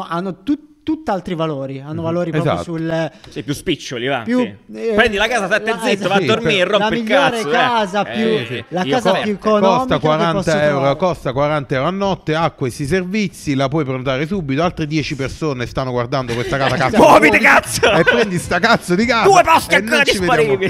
hanno tutti tutt'altri valori, hanno Mhm. valori proprio Esatto. sul Sì, più spiccioli, va. più, sì. eh, Prendi la casa, state la- zitto, va a dormire, per- la il migliore cazzo. casa eh. più Eh, sì. la Io casa più economica costa che 40 posso euro, trovare. costa 40 euro a notte, ha questi servizi, la puoi prenotare subito, altre 10 persone stanno guardando questa casa cazzo. Muoviti, cazzo! E prendi sta cazzo di casa. Due posti ancora disponibili.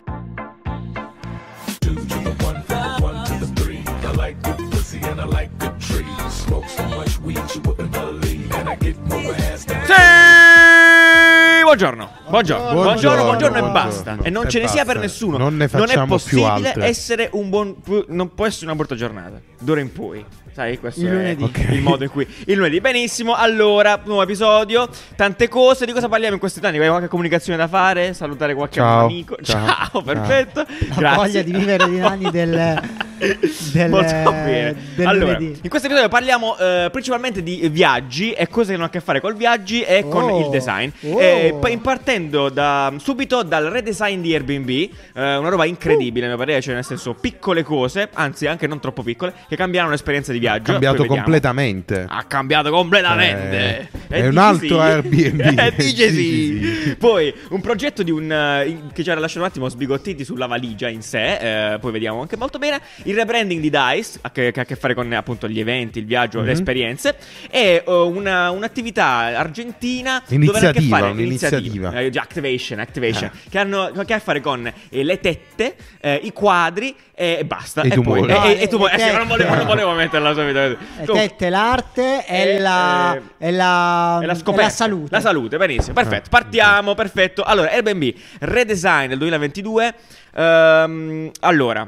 Sì! Buongiorno. Buongiorno, buongiorno, Buongiorno, buongiorno, e buongiorno. basta. E non E ce ne sia basta. per nessuno. Non ne è facciamo più possibile essere un buon. Non può essere una brutta giornata. D'ora in poi. Sai, questo Il è lunedì. Ok. il modo in cui. Il lunedì. Benissimo. Allora, nuovo episodio. Tante cose. Di cosa parliamo in questi anni? Hai qualche comunicazione da fare? Salutare qualche Ciao. amico? Ciao. Ciao, perfetto. la Grazie. voglia di vivere di anni del, del, Molto bene. del allora, lunedì. in questo episodio parliamo eh, principalmente di viaggi e cose che hanno a che fare col viaggi e con Oh. il design. Oh. Eh, poi partendo da, subito dal redesign di Airbnb, eh, una roba incredibile, a mio parere, cioè nel senso piccole cose, anzi anche non troppo piccole, che cambiano l'esperienza di viaggio. cambiato Poi vediamo. completamente. Ha cambiato completamente. Eh, E è un altro sì. Airbnb. Eh, dice sì. Poi un progetto di un eh, che ci era lasciato un attimo sbigottiti sulla valigia in sé. eh, poi vediamo anche molto bene. Il rebranding di Dice, a che, che ha a che fare con appunto gli eventi, il viaggio, Mhm. le esperienze. E eh, una, un'attività argentina. dove hanno a che Iniziativa, fare- un'iniziativa. eh, già, activation, activation. Eh. Che hanno che ha a che fare con eh, le tette, eh, i quadri e, e basta. E i poi- tumori. e, e- e tumori. le Eh sì, non volevo, non volevo metterla subito. Le Comunque- tette, l'arte e Eh, la, eh, e la, e la scoperta. la salute. La salute, benissimo. Perfetto. Eh. Partiamo, perfetto. Allora, Airbnb, redesign del 2022. Ehm, allora.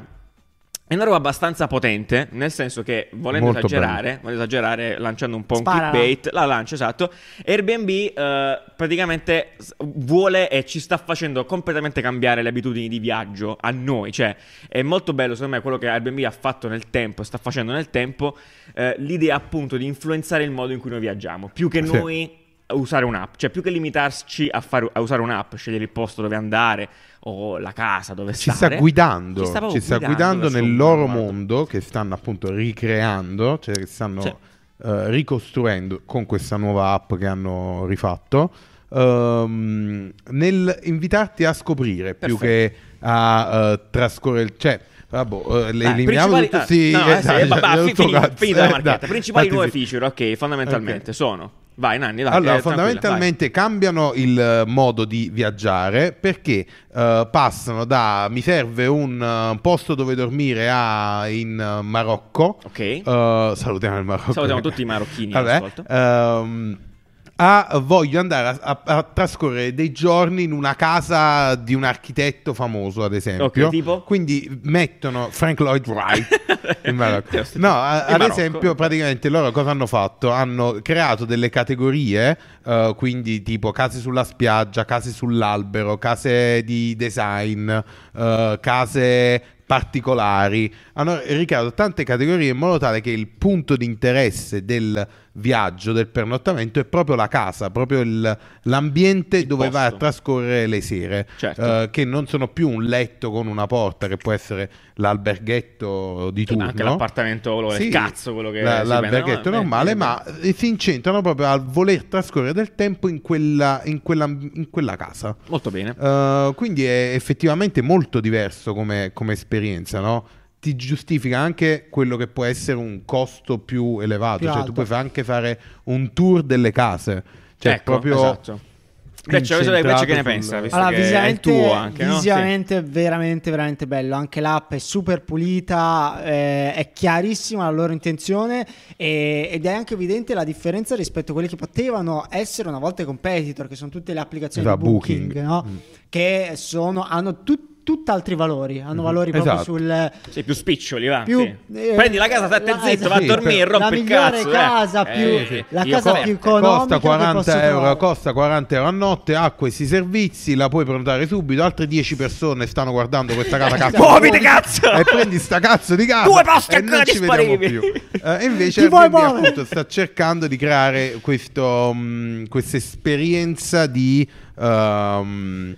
È una roba abbastanza potente, nel senso che volendo Molto esagerare, volendo esagerare, lanciando un po' un Sparala. clickbait, la lancio esatto. Airbnb eh, praticamente vuole e ci sta facendo completamente cambiare le abitudini di viaggio a noi. Cioè, è molto bello, secondo me, quello che Airbnb ha fatto nel tempo e sta facendo nel tempo, eh, l'idea appunto di influenzare il modo in cui noi viaggiamo. Più che Sì. noi usare un'app, cioè più che limitarci a, fare, a usare un'app, scegliere il posto dove andare o la casa dove Ci stare. sta guidando, Ci ci sta sta, proprio guidando verso nel loro modo. mondo che stanno appunto ricreando, cioè che stanno Sì. eh, ricostruendo con questa nuova app che hanno rifatto, ehm, nel invitarti a scoprire più Perfetto. che a eh, trascorrere, cioè vabbè, eh, le Eh, eliminiamo eh, sì, no, eh, eh, sì, dai, vabbè, cioè, fi- tutto finita- la eh, marchetta. dai. Principali nuove feature, ok, fondamentalmente Ok. sono. Vai, Nanni, vai. Allora, eh, fondamentalmente cambiano il eh, modo di viaggiare perché eh, passano da mi serve un eh, posto dove dormire a in Marocco. Ok. Salutiamo il Marocco. Salutiamo tutti i marocchini Vabbè, a voglio andare a, a- a trascorrere dei giorni in una casa di un architetto famoso, ad esempio. Ok, tipo? Quindi mettono Frank Lloyd Wright in Marocco. No, a- In ad Marocco. esempio, praticamente loro cosa hanno fatto? Hanno creato delle categorie, eh, quindi tipo case sulla spiaggia, case sull'albero, case di design, eh, case particolari. Hanno ricreato tante categorie in modo tale che il punto di interesse del viaggio, del pernottamento, è proprio la casa, proprio il- l'ambiente Il dove vai a posto. trascorrere le sere, Certo. eh, che non sono più un letto con una porta, che può essere l'alberghetto di turno. anche l'appartamento quello Sì, cazzo, quello che la- l'alberghetto no? normale, Eh, ma eh, si incentrano proprio a voler trascorrere del tempo in quella, in quella, in quella casa. Molto bene. Uh, quindi è effettivamente molto diverso come, come esperienza, no? Ti giustifica anche quello che può essere un costo più elevato, Più cioè alto. tu puoi fa- anche fare un tour delle case, cioè ecco, proprio esatto. Invece, invece che ne pensa? Visto Allora, che è il visivamente, tuo anche, no? visivamente veramente, veramente bello. Anche l'app è super pulita, eh, è chiarissima la loro intenzione e- ed è anche evidente la differenza rispetto a quelli che potevano essere una volta i competitor, che sono tutte le applicazioni Esatto, di Booking, Booking. no? Mm. che sono, hanno tut- tutt'altri valori, hanno Mhm. valori proprio Esatto. sul... Sì. Sì, più spiccioli, va. Più, eh, Prendi la casa, state la- zitto, va a dormire, rompe il migliore cazzo. casa eh. più- Eh, sì. la Io casa più economica costa che 40 posso euro, costa 40 euro a notte, ha questi servizi, la puoi prenotare subito, altre 10 persone stanno guardando questa casa cazzo. Muoviti, cazzo! E prendi sta cazzo di casa Due posti e non ci vediamo disponibili. più. Eh, invece Airbnb muovere? appunto sta cercando di creare questo, mh, questa esperienza di ehm,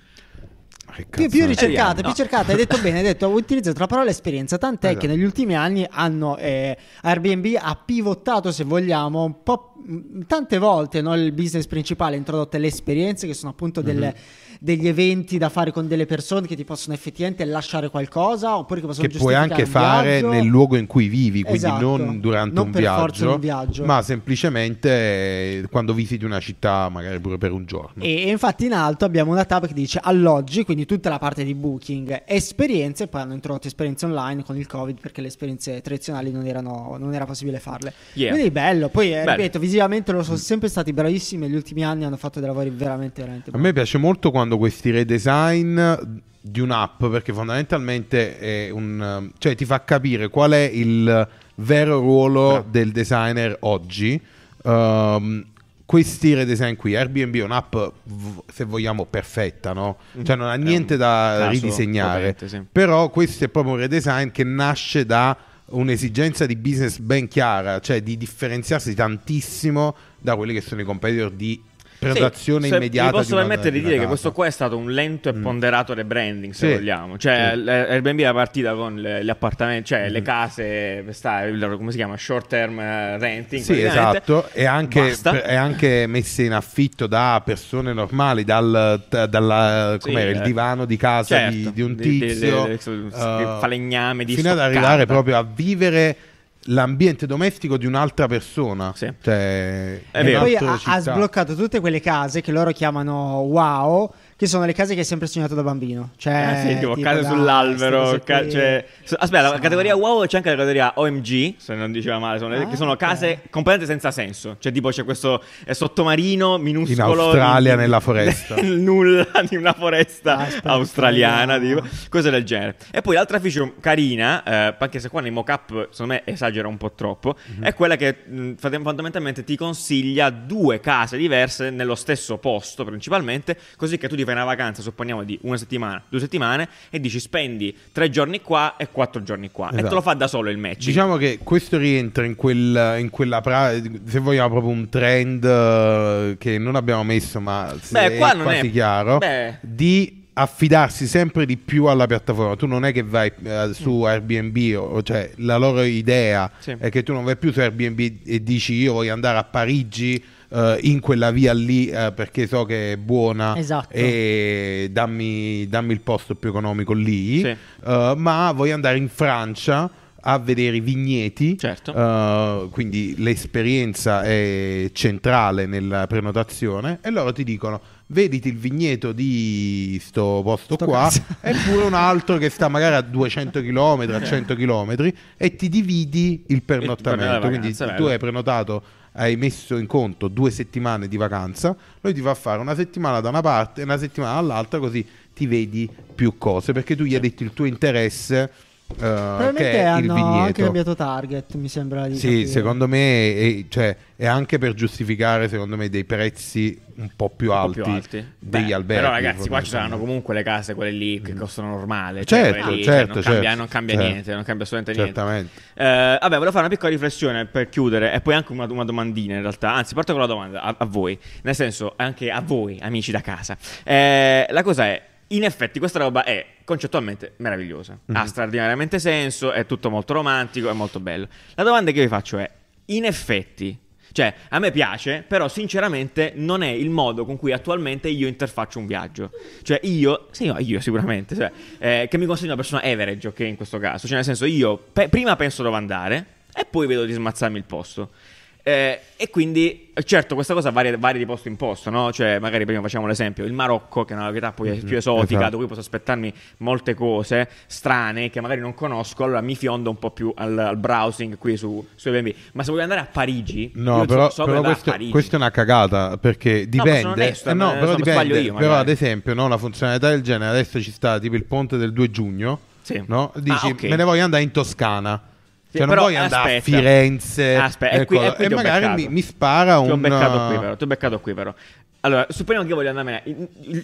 che Più, più ricercata, no. più cercata, hai detto bene, hai detto, ho utilizzato la parola esperienza, tant'è Esatto. che negli ultimi anni hanno, eh, Airbnb ha pivotato, se vogliamo, un po' tante volte, no, il business principale, ha introdotto le esperienze che sono appunto delle- Mhm. Degli eventi da fare con delle persone che ti possono effettivamente lasciare qualcosa, oppure che possono che puoi anche un fare viaggio. nel luogo in cui vivi, quindi Esatto. non durante Non un, per forza viaggio, un viaggio. ma semplicemente eh, quando visiti una città, magari pure per un giorno. E e infatti in alto abbiamo una tab che dice alloggi, quindi tutta la parte di booking, esperienze, poi hanno introdotto esperienze online con il Covid perché le esperienze tradizionali non, erano, non era possibile farle. Yeah. Quindi bello, poi eh, ripeto, visivamente loro sono sempre stati bravissimi, negli ultimi anni hanno fatto dei lavori veramente, veramente A bravi. me piace molto quando questi redesign di un'app, perché fondamentalmente è un, cioè ti fa capire qual è il vero ruolo Bravo. del designer oggi. Ehm, questi redesign qui, Airbnb è un'app, se vogliamo, perfetta, no? Cioè non ha niente da ridisegnare. sì. Però questo è proprio un redesign che nasce da un'esigenza di business ben chiara, cioè di differenziarsi tantissimo da quelli che sono i competitor di prenotazione Sì, immediata. Mi posso di permettere di una dire che questo qua è stato un lento e ponderato rebranding, se Sì. vogliamo. Cioè, Sì. Airbnb è partita con le- gli appartamenti, cioè Mm-hmm. le case, sta, il- come si chiama? Short term eh, renting. Sì, esatto, e anche, è anche messe in affitto da persone normali, dal, da- dalla, Sì, eh. divano di casa Certo, di, di un di- di- tizio, di- di- eh, falegname di fino ad stoccata. arrivare proprio a vivere l'ambiente domestico di un'altra persona. Sì. Cioè, vero. Poi ha, ha sbloccato tutte quelle case che loro chiamano wow, che sono le case che hai sempre sognato da bambino. Cioè, Eh sì, tipo tipo, case sull'albero. ca- cioè- aspetta, la Sono- categoria wow c'è anche la categoria OMG, se non diceva male, sono le- Ah, che sono case completamente senza senso. Cioè, tipo c'è questo sottomarino minuscolo In Australia, di- nella foresta. nulla di una foresta aspetta, australiana, no. tipo, cose del genere. E poi l'altra feature carina, eh, anche se qua nei mock-up secondo me esagera un po' troppo, Mhm. è quella che mh, fate- fondamentalmente ti consiglia due case diverse nello stesso posto principalmente, così che tu ti fai una vacanza, supponiamo di una settimana, due settimane, e dici spendi tre giorni qua e quattro giorni qua. E Esatto. te lo fa da solo il match. Diciamo che questo rientra in, quel, in quella pra- se vogliamo proprio un trend eh, che non abbiamo messo ma se- Beh, è non quasi è- chiaro beh. di affidarsi sempre di più alla piattaforma tu non è che vai eh, su Mm. Airbnb o, cioè la loro idea Sì. è che tu non vai più su Airbnb e dici io voglio andare a Parigi eh, in quella via lì eh, perché so che è buona Esatto. e dammi, dammi il posto più economico lì Sì. eh, ma voglio andare in Francia a vedere i vigneti Certo. Uh, quindi l'esperienza è centrale nella prenotazione e loro ti dicono vediti il vigneto di sto posto Sto qua cazzo. eppure un altro che sta magari a 200 km a 100 km e ti dividi il pernottamento quindi tu hai prenotato hai messo in conto due settimane di vacanza lui ti fa fare una settimana da una parte e una settimana dall'altra così ti vedi più cose perché tu gli hai detto il tuo interesse uh, che Probabilmente il hanno anche cambiato target, mi sembra di sì, capire. secondo me è, cioè, è anche per giustificare secondo me dei prezzi un po' più Un po' alti, più alti. degli Beh, alberghi. Però ragazzi, qua ci saranno comunque le case, quelle lì che costano normale. Certo, quelle lì, certo, non cambia, certo, non cambia certo. niente, non cambia assolutamente niente. Eh, vabbè, volevo fare una piccola riflessione per chiudere e poi anche una, una domandina in realtà. Anzi, parto con la domanda a, a voi, nel senso anche a voi, amici da casa. Eh, la cosa è, in effetti, questa roba è concettualmente meravigliosa. Mhm. Ha straordinariamente senso, è tutto molto romantico, è molto bello. La domanda che vi faccio è, in effetti, cioè, a me piace, però sinceramente non è il modo con cui attualmente io interfaccio un viaggio. Cioè, io, sì, no, io sicuramente, cioè, eh, che mi considero una persona average, ok, in questo caso. Cioè, nel senso, io pe- prima penso dove andare e poi vedo di smazzarmi il posto. Eh, e quindi, eh, certo, questa cosa varia, varia di posto in posto, no? Cioè, magari prima facciamo l'esempio, il Marocco, che è una località poi più esotica, esatto. da cui posso aspettarmi molte cose strane che magari non conosco, allora mi fiondo un po' più al, al browsing qui su, su Airbnb. Ma se voglio andare a Parigi, No, però, so, so però questo, Parigi. questa è una cagata perché dipende. sono onesto, eh, no, però so- dipende. sbaglio io, però, ad esempio, no, una funzionalità del genere adesso ci sta tipo il ponte del 2 giugno. Sì. No? Dici, Ah, ok. me ne voglio andare in Toscana. Cioè, non però voglio andare a aspetta. Firenze Aspetta, qui- e qui e magari mi, mi spara Ti ho un. beccato qui però, ti ho beccato qui però. Allora, supponiamo che io voglio andare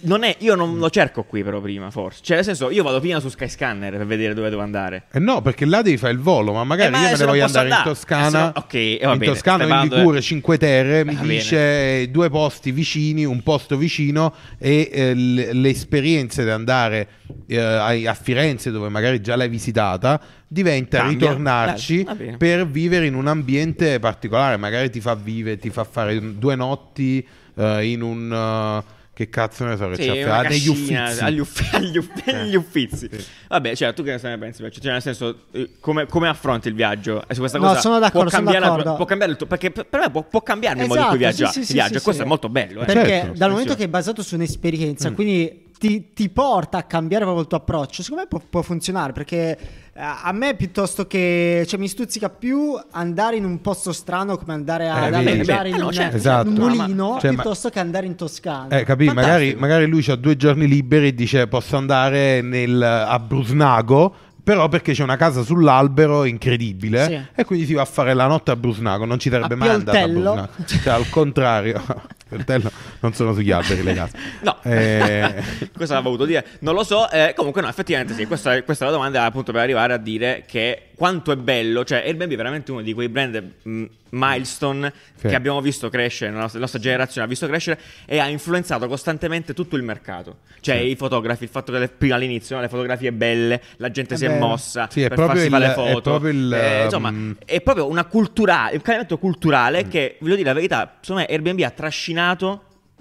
non è, io non lo cerco qui però prima, forse. Cioè, nel senso, io vado prima su Skyscanner per vedere dove devo andare. Eh no, perché là devi fare il volo, ma magari Eh, ma io me se ne non voglio posso andare, in andare. Toscana. Eh, no- ok, eh, va in bene, Toscana in Ligure, Cinque Terre, mi Va bene. dice due posti vicini, un posto vicino e eh, l- le esperienze di andare eh, a, a Firenze, dove magari già l'hai visitata, diventa Cambia. ritornarci bene. per vivere in un ambiente particolare. Magari ti fa vivere, ti fa fare due notti eh, in un. eh, che cazzo ne so che Sì, c'è a una fare? Negli cascina, uffizi. agli, uffi- agli uffi- agli uffizi. Vabbè, cioè, tu che ne pensi? Cioè, nel senso, eh, come, come affronti il viaggio? E su questa No, cosa sono d'accordo, può sono cambiare, la- d'accordo. può cambiare il tuo, perché per me può, può cambiare il modo in cui Esatto, viaggia, sì, sì, viaggia sì, e questo sì. è molto bello. Eh. Perché Certo. dal momento che è basato su un'esperienza, Mm. quindi ti, ti porta a cambiare proprio il tuo approccio, secondo me può, può funzionare perché eh, a me piuttosto che cioè, mi stuzzica più andare in un posto strano come andare a- Eh, ad alleggiare Eh, in no, un, certo, Esatto. un certo. mulino Ma- cioè, ma- piuttosto che andare in Toscana. Eh, capì? Magari, magari lui ha due giorni liberi e dice posso andare nel, a Brusnago. Però perché c'è una casa sull'albero incredibile Sì. e quindi si va a fare la notte a Brusnago. Non ci sarebbe mai andato a. Brusnago. Cioè, al contrario, Pioltello non sono sugli alberi le case. No, Eh, cosa avevo voluto dire? Non lo so. eh, comunque, no, effettivamente sì. Questa, questa è la domanda appunto per arrivare a dire che quanto è bello. Cioè, Airbnb è veramente uno di quei brand mh, milestone Sì. che abbiamo visto crescere, la nostra, la nostra generazione ha visto crescere e ha influenzato costantemente tutto il mercato. Cioè, Sì. i fotografi, il fatto che prima all'inizio le fotografie belle, la gente È si è mossa Sì, è per farsi il- fare le è foto. proprio il, Eh, insomma, um, è proprio una culturale, un cambiamento Mm. culturale che, voglio dire la verità, secondo me Airbnb ha trascinato,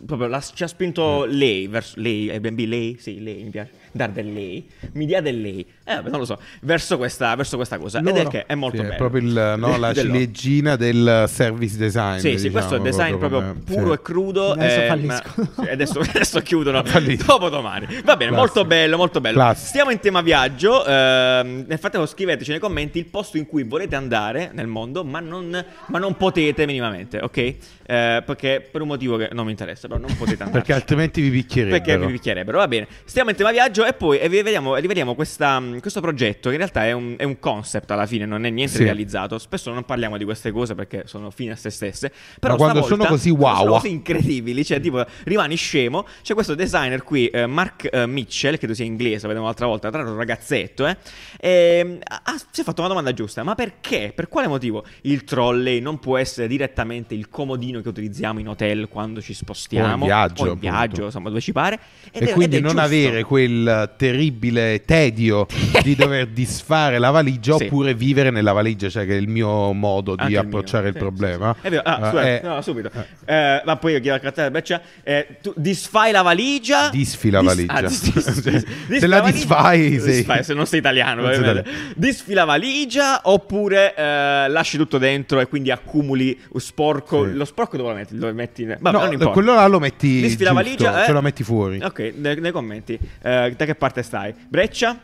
proprio la- ci ha spinto Mm. lei, verso lei, Airbnb lei, sì, lei, mi piace, dar del lei, mi dia del lei, eh, non lo so, verso questa, verso questa cosa, ed è Loro. che è molto sì, è bello. proprio il- no, la ciliegina del service design. Sì, sì, diciamo, questo è il design proprio, come- puro sì. e crudo. Adesso eh, falliscono. ma- sì, adesso, adesso chiudono dopo domani. Va bene, Classico. molto bello, molto bello. Classico. Stiamo in tema viaggio. ehm, nel frattempo scriveteci nei commenti il posto in cui volete andare nel mondo, ma non, ma non potete minimamente, ok? Eh, perché per un motivo che non mi interessa, però non potete andare. Perché altrimenti vi picchierebbero. Perché vi picchierebbero, va bene. Stiamo in tema viaggio e poi eh, vi vediamo, rivediamo questa, mh, questo progetto che in realtà è un, è un concept alla fine, non è niente Sì. realizzato. Spesso non parliamo di queste cose perché sono fine a se stesse. Però Ma quando stavolta sono così wow. Sono cose incredibili, cioè tipo rimani scemo. C'è questo designer qui, eh, Mark eh, Mitchell, credo sia inglese, vediamo l'altra volta, tra l'altro un ragazzetto, eh, e, ha- si è fatto una domanda giusta, ma perché? Per quale motivo il trolley non può essere direttamente il comodino che utilizziamo in hotel quando ci spostiamo? O in viaggio, o in viaggio, insomma, dove ci pare. Ed e è- quindi non giusto. avere quel terribile tedio di dover disfare la valigia Sì. oppure vivere nella valigia, cioè che è il mio modo di Anche il approcciare il, mio, sì, problema. sì. È vero, ah, Eh, scusa, eh, no, subito. Eh, ma poi io chiedo al cartello Breccia, eh, tu disfai la valigia. Disfi la valigia. ah, dis- dis- Se- dis- se disfi la disfai, se non sei italiano, Non sei disfi la valigia oppure eh, lasci tutto dentro e quindi accumuli sporco. Lo sporco dove lo metti? Lo metti vabbè, no, quello là lo metti Disfi la valigia, eh? ce lo metti fuori. Ok, nei, nei commenti. Eh, da che parte stai? Breccia?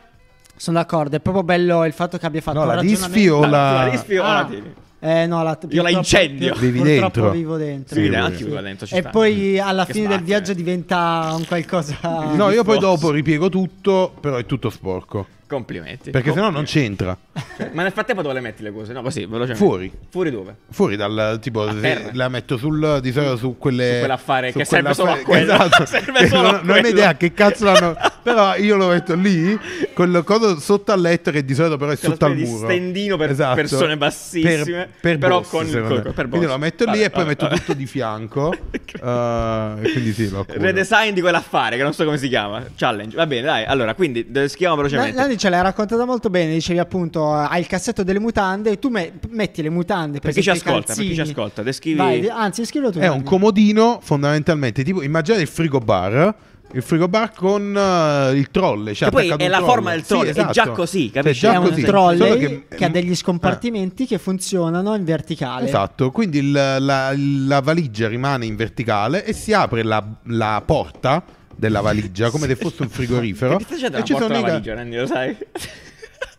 Sono d'accordo, è proprio bello il fatto che abbia fatto No, un la disfi ragionamento- o la- La disfi o Ah. la tiri? Eh no, la, Io la incendio. Vivi purtroppo dentro. vivo dentro. Sì, Sì, anche sì. io dentro ci E sta. poi alla Che fine del viaggio eh. diventa un qualcosa No, io poi dopo ripiego tutto, però è tutto sporco. Complimenti. Perché sennò non c'entra. Cioè, ma nel frattempo dove le metti le cose? No, così, velocemente. Fuori. Fuori dove? Fuori dal tipo se terra. la metto sul di solito su quelle Su quell'affare su che serve solo a quello. esatto. Serve solo non, a non ho quello. idea che cazzo l'hanno però io lo metto lì quel coso sotto al letto che di solito però è Quella sotto al muro stendino per Esatto. persone bassissime, per, per però boss, con con- per quindi lo metto lì Vabbè, e poi vabbè, metto vabbè. tutto di fianco eh, e quindi sì lo accumulo. Redesign di quell'affare che non so come si chiama. Challenge. Va bene, dai. Allora, quindi scriviamo velocemente. Nani ce l'hai raccontata molto bene, dicevi appunto hai il cassetto delle mutande e tu me- metti le mutande per Per chi ci ascolta, per chi ci calzini. ascolta, descrivi Vai, anzi scrivilo tu. è un comodino fondamentalmente tipo immaginate il frigo bar il frigo bar con eh, il trolley cioè Che poi è un la forma del Sì, trolley, è esatto. già così, capisci? Cioè, già è un così. Solo che, che, ha degli eh. scompartimenti che funzionano in verticale. Esatto, quindi il- la, la valigia rimane in verticale e si apre la, la porta della valigia come se fosse un frigorifero. Che differenza c'è tra e una ci porta e sono una i- valigia, lo sai?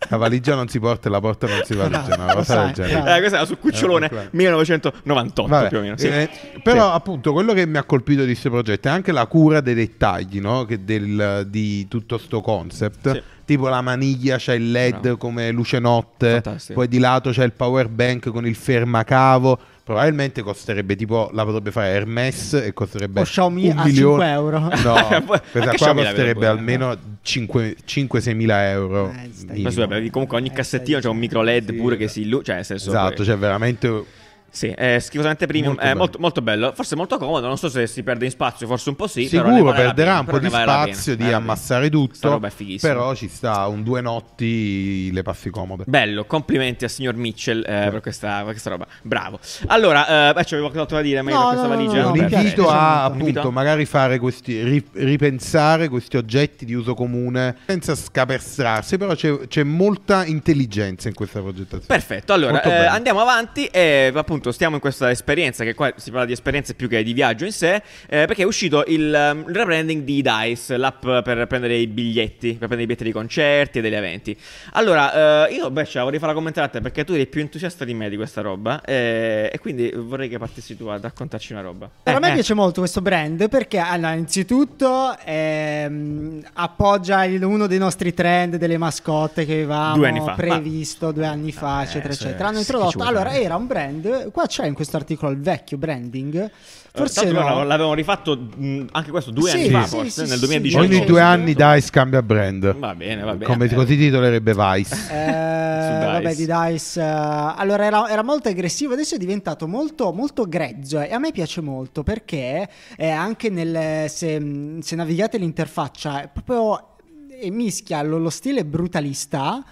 La valigia non si porta e la porta non si valigia, una Lo cosa sai, del genere. Eh, questa era su Cucciolone Eh, claro. 1998 Vabbè, più o meno. Sì. eh, però Sì. appunto quello che mi ha colpito di questo progetto è anche la cura dei dettagli no? che del- di tutto sto concept. Sì. Tipo la maniglia c'è il LED Bravo. come luce notte, Fantastico. poi di lato c'è il power bank con il fermacavo. Probabilmente costerebbe tipo la potrebbe fare Hermes e costerebbe O Xiaomi un a milione 5 euro. no questa qua costerebbe almeno 5-6 mila euro Eh, comunque ogni Eh, cassettino c'è un micro LED Sì, pure che eh. si illuminano. Cioè, nel senso. esatto cioè veramente Sì, è schifosamente premium, Molto è bello. molto, molto bello, forse molto comodo, non so se si perde in spazio, forse un po' sì, Sicuro perderà pena, un po' di vale la pena, spazio di vale ammassare tutto, roba è fighissima. però ci sta un due notti le passi comode. Bello, complimenti al signor Mitchell eh, per, questa, per questa roba. Bravo. Allora, eh, c'avevo qualcosa da dire meglio No, per questa no, no, valigia? no, un mi piace, invito mi piace a appunto magari fare questi ri- ripensare questi oggetti di uso comune senza scapestrarsi, però c'è, c'è molta intelligenza in questa progettazione. Perfetto, allora eh, andiamo avanti e appunto stiamo in questa esperienza che qua si parla di esperienze più che di viaggio in sé, eh, perché è uscito il, um, il rebranding di Dice, l'app per prendere i biglietti, per prendere i biglietti dei concerti e degli eventi. Allora, eh, io Beccia vorrei fare commentare a te perché tu eri più entusiasta di me di questa roba eh, e quindi vorrei che partissi tu a raccontarci una roba. Però a me Eh, piace molto questo brand perché allora, innanzitutto ehm, appoggia il- uno dei nostri trend delle mascotte che avevamo Due previsto due anni fa, Eh, eccetera, eccetera. Hanno introdotto. Allora, era un brand. Qua c'è in questo articolo il vecchio branding. Forse Forse no. l'avevamo rifatto mh, anche questo due Sì, anni fa, sì, forse, sì, nel sì, 2018. Ogni due anni Dice cambia brand. Va bene, va bene. Come Eh, così titolerebbe Vice. Eh, vabbè, di Dice. eh, allora era, era molto aggressivo, adesso è diventato molto, molto grezzo. E a me piace molto perché eh, anche nel, se, se navigate l'interfaccia, è proprio eh, mischia lo, lo stile brutalista.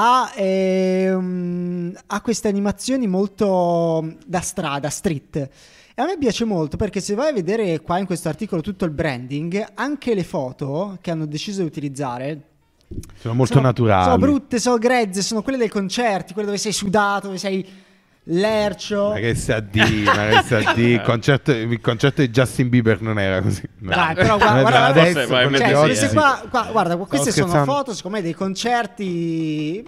Ha, ehm, ha queste animazioni molto da strada, street. E a me piace molto perché se vai a vedere qua in questo articolo tutto il branding, anche le foto che hanno deciso di utilizzare Sono molto sono- naturali. Sono brutte, sono grezze, sono quelle dei concerti, quelle dove sei sudato, dove sei lercio. Ma che sa di, ma che sa di. Il concerto, il concerto di Justin Bieber non era così. No. Dai, però guarda, adesso, forse, Cioè, oggi, sì. qua, qua- guarda, queste sono scherzando. foto, secondo me, dei concerti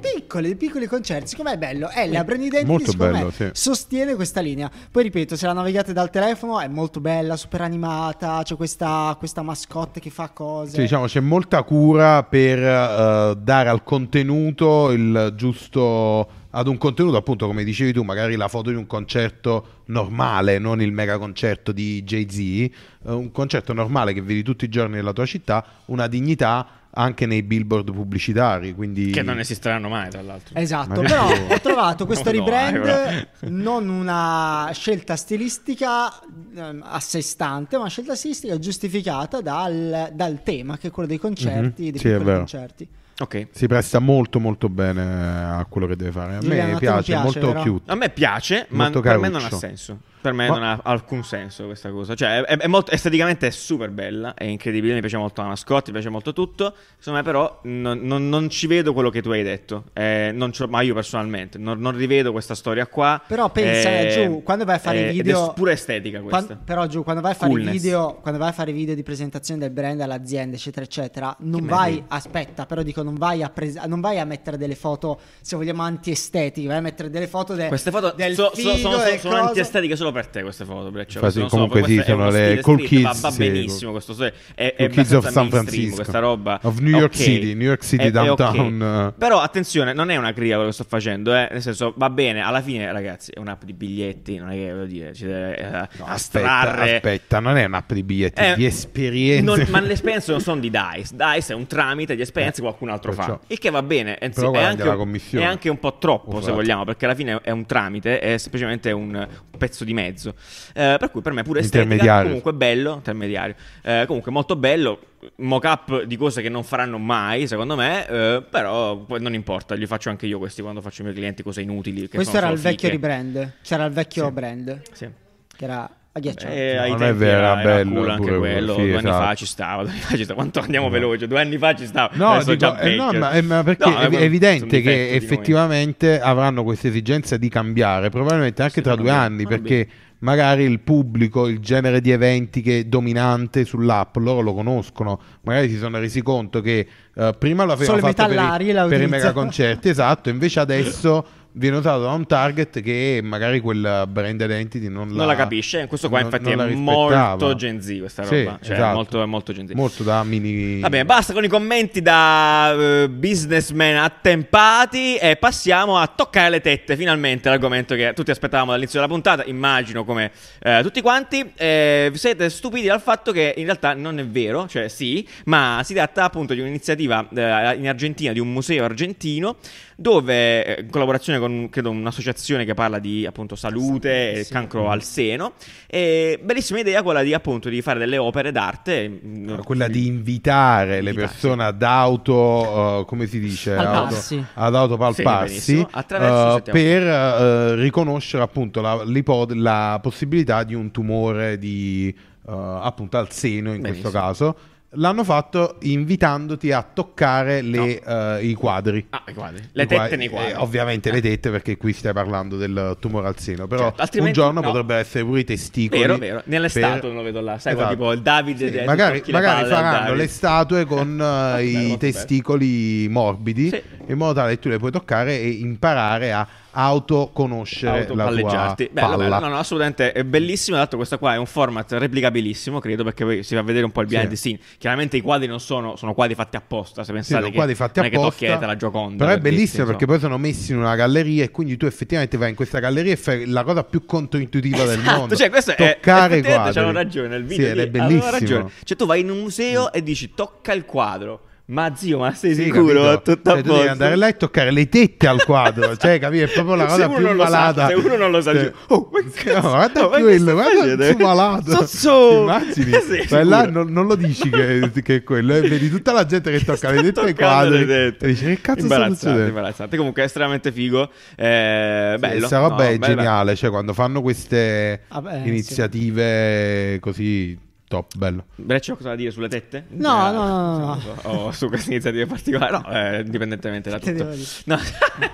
piccoli, dei piccoli concerti. Secondo me è bello. È la Brand Identity, Molto bello, me, sì. sostiene questa linea. Poi ripeto, se la navigate dal telefono è molto bella, super animata, c'è questa, questa mascotte che fa cose. Sì, diciamo, c'è molta cura per eh, dare al contenuto il giusto. Ad un contenuto, appunto, come dicevi tu, magari la foto di un concerto normale, non il mega concerto di Jay-Z, eh, un concerto normale che vedi tutti i giorni nella tua città, una dignità anche nei billboard pubblicitari. Quindi... Che non esisteranno mai, tra l'altro. Esatto, però ho trovato questo No, rebrand eh, non una scelta stilistica ehm, a sé stante, ma una scelta stilistica giustificata dal, dal tema che è quello dei concerti, Mhm, dei sì, è piccoli vero. concerti. Ok. Si presta molto molto bene a quello che deve fare. A me piace, piace, molto vero? cute. A me piace, ma Molto per me non ha caruccio. senso. Per me Ma- non ha alcun senso questa cosa. Cioè, è, è molto, esteticamente è super bella, è incredibile, mi piace molto la mascotte, mi piace molto tutto. Secondo me però non, non- non ci vedo quello che tu hai detto. Eh, ma io personalmente non, non rivedo questa storia qua. Però pensa, Eh, Giù, quando vai a fare i eh, video- è pura estetica questa. Quan- però giù, quando vai a fare i Coolness. video, quando vai a fare video di presentazione del brand all'azienda, eccetera, eccetera, non Che vai, meglio. aspetta, però dico, non vai a, pres- non vai a mettere delle foto, se vogliamo, antiestetiche, vai a mettere delle foto de- Queste foto del so- so- figo, sono, sono, del sono coso. antiestetiche solo per te queste foto, Breccia. Sono- comunque sì, questo è sono le cool street, kids, Va, va sì, benissimo questo stile. È, è Cool Kids of San Francisco. questa roba. Of New York Ok. City, New York City È- è downtown, ok. eh. Però attenzione, non è una critica quello che sto facendo, eh. Nel senso, va bene, alla fine, ragazzi, è un'app di biglietti, non è che voglio dire, ci deve eh, No, aspetta, aspetta, non è un'app di biglietti, Eh, di esperienze. non- ma le esperienze non sono di DICE. DICE è un tramite di esperienze qualcun altro fa. perciò. Il che va bene. anzi, è, anche, commissione. è anche un po' troppo, se Usate. vogliamo, perché alla fine è un tramite, è semplicemente un pezzo di mezzo. Eh, per cui per me pure estetica, Intermediario. comunque bello, intermediario. Eh, comunque molto bello. Mock-up di cose che non faranno mai, secondo me. eh, però poi non importa, li faccio anche io questi quando faccio ai miei clienti cose inutili. Che Questo sono era il solo vecchio fiche. rebrand, c'era il vecchio Sì. brand, Sì. che era agghiacciante. Eh, Non è vero, era, era bello cool anche pure quello. sì, due anni esatto. fa ci stava. Due anni fa ci stava. Quanto andiamo veloce? Due anni fa ci stava. No, dico, già eh, no, ma, eh, ma perché No, è, è evidente che effettivamente avranno questa esigenza di cambiare, probabilmente anche Sì, tra due anni, perché magari il pubblico, il genere di eventi che è dominante sull'app, loro lo conoscono, magari si sono resi conto che eh, prima lo avevano Solo fatto per, i- per i mega concerti, esatto, invece adesso viene usato da un target che magari quel brand identity non, Non la capisce, questo qua non- infatti non la è molto Gen Z questa Sì, roba, cioè esatto. molto, molto Gen Z. Molto da mini Va bene, basta con i commenti da eh, businessman attempati e passiamo a toccare le tette, finalmente l'argomento che tutti aspettavamo dall'inizio della puntata, immagino come eh, tutti quanti. Eh, vi siete stupiti dal fatto che in realtà non è vero, cioè sì, ma si tratta appunto di un'iniziativa eh, in Argentina, di un museo argentino, dove in collaborazione con credo un'associazione che parla di appunto salute e Sì. cancro al seno, e bellissima idea quella di appunto di fare delle opere d'arte. mm, quella di invitare le Invitare, persone ad auto, eh, come si dice. Auto- ad autopalparsi Sì. Attraverso, eh, per eh, riconoscere appunto la, la possibilità di un tumore di, eh, appunto al seno in Benissimo. questo caso. L'hanno fatto invitandoti a toccare le, eh, i quadri. Ah, i quadri. Le I tette nei quadri. eh, ovviamente le tette perché qui stai parlando del tumore al seno, però Certo, un giorno no. potrebbero essere pure i testicoli. Vero, vero. Nelle per- statue non lo vedo là. Sai, Esatto. tipo il Davide. Sì, magari le magari faranno le statue con eh, bello, i testicoli morbidi Sì. In modo tale che tu le puoi toccare e imparare a autoconoscere la tua. Bello, palla. bello. No, no, assolutamente è bellissimo. Tra l'altro, questo qua è un format replicabilissimo, credo, perché poi si va a vedere un po' il behind Sì. the scene. Chiaramente i quadri non sono, sono quadri fatti apposta. Se Sì, pensate sono che quadri fatti non è che apposta, la Gioconda. però è bellissimo perché poi sono messi in una galleria e quindi tu effettivamente vai in questa galleria e fai la cosa più controintuitiva del Esatto, mondo cioè questo è toccare i effettivamente quadri c'hanno ragione nel video sì, è bellissimo ragione. Cioè tu vai in un museo e dici tocca il quadro. Ma zio, ma sei Sì, sicuro? capito? Tutto a Cioè, tu devi andare là e toccare le tette al quadro, cioè, capito? È proprio la Se cosa uno più lo sa, malata. se uno non lo sa, Cioè, "Oh, ma no, guarda ma che quello, guarda facendo?" il suo malato. Ti immagini? Sì, Vai là, sicuro. non, non lo dici che, che è quello, eh, vedi tutta la gente che tocca le dette ai toccando quadri le tette. e dici che cazzo sta Imbarazzante, succedendo? imbarazzante. Comunque è estremamente figo. Eh, bello. Questa roba No, è bello, geniale, cioè quando fanno queste Vabbè, sì. iniziative così top, bello. Breccio cosa da dire sulle tette? No, Eh, no, no, no. O su queste iniziative particolari? No, eh, indipendentemente da tutto. No.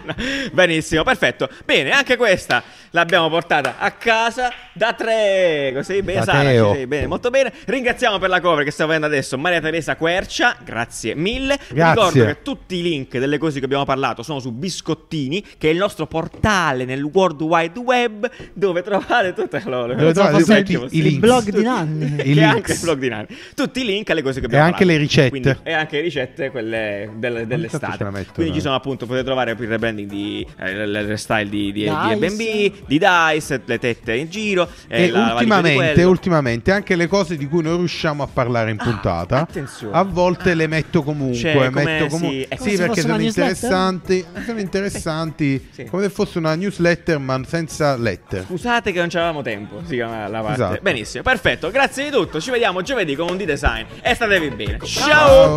no. Benissimo, perfetto. Bene, anche questa l'abbiamo portata a casa da tre. Così, bene, Sara, ci sei bene, molto bene. Ringraziamo per la cover che stiamo vedendo adesso Maria Teresa Quercia, grazie mille. Vi Grazie. Ricordo che tutti i link delle cose che abbiamo parlato sono su Biscottini, che è il nostro portale nel World Wide Web, dove trovate tutte le Dove trovate tutti i Il links. blog di Nanni. Anche il blog di Nani. Tutti i link alle cose che abbiamo E anche parlato. le ricette. Quindi- e anche le ricette, quelle delle, dell'estate. la metto, Quindi dai? ci sono appunto, potete trovare il rebranding di eh, il il style di, di. Airbnb, di Dice, le tette in giro. E la ultimamente, quello. ultimamente anche le cose di cui non riusciamo a parlare in puntata, Ah, attenzione. a volte le metto comunque. Cioè, metto si- comunque. eh, sì, se perché sono interessanti. Sono interessanti Sì. come se fosse una newsletter, ma senza letter. Scusate che non c'avevamo tempo, si chiama la parte. Esatto. Benissimo, perfetto. Grazie di tutto. Ci vediamo giovedì con un D-Design. E statevi bene. Ciao.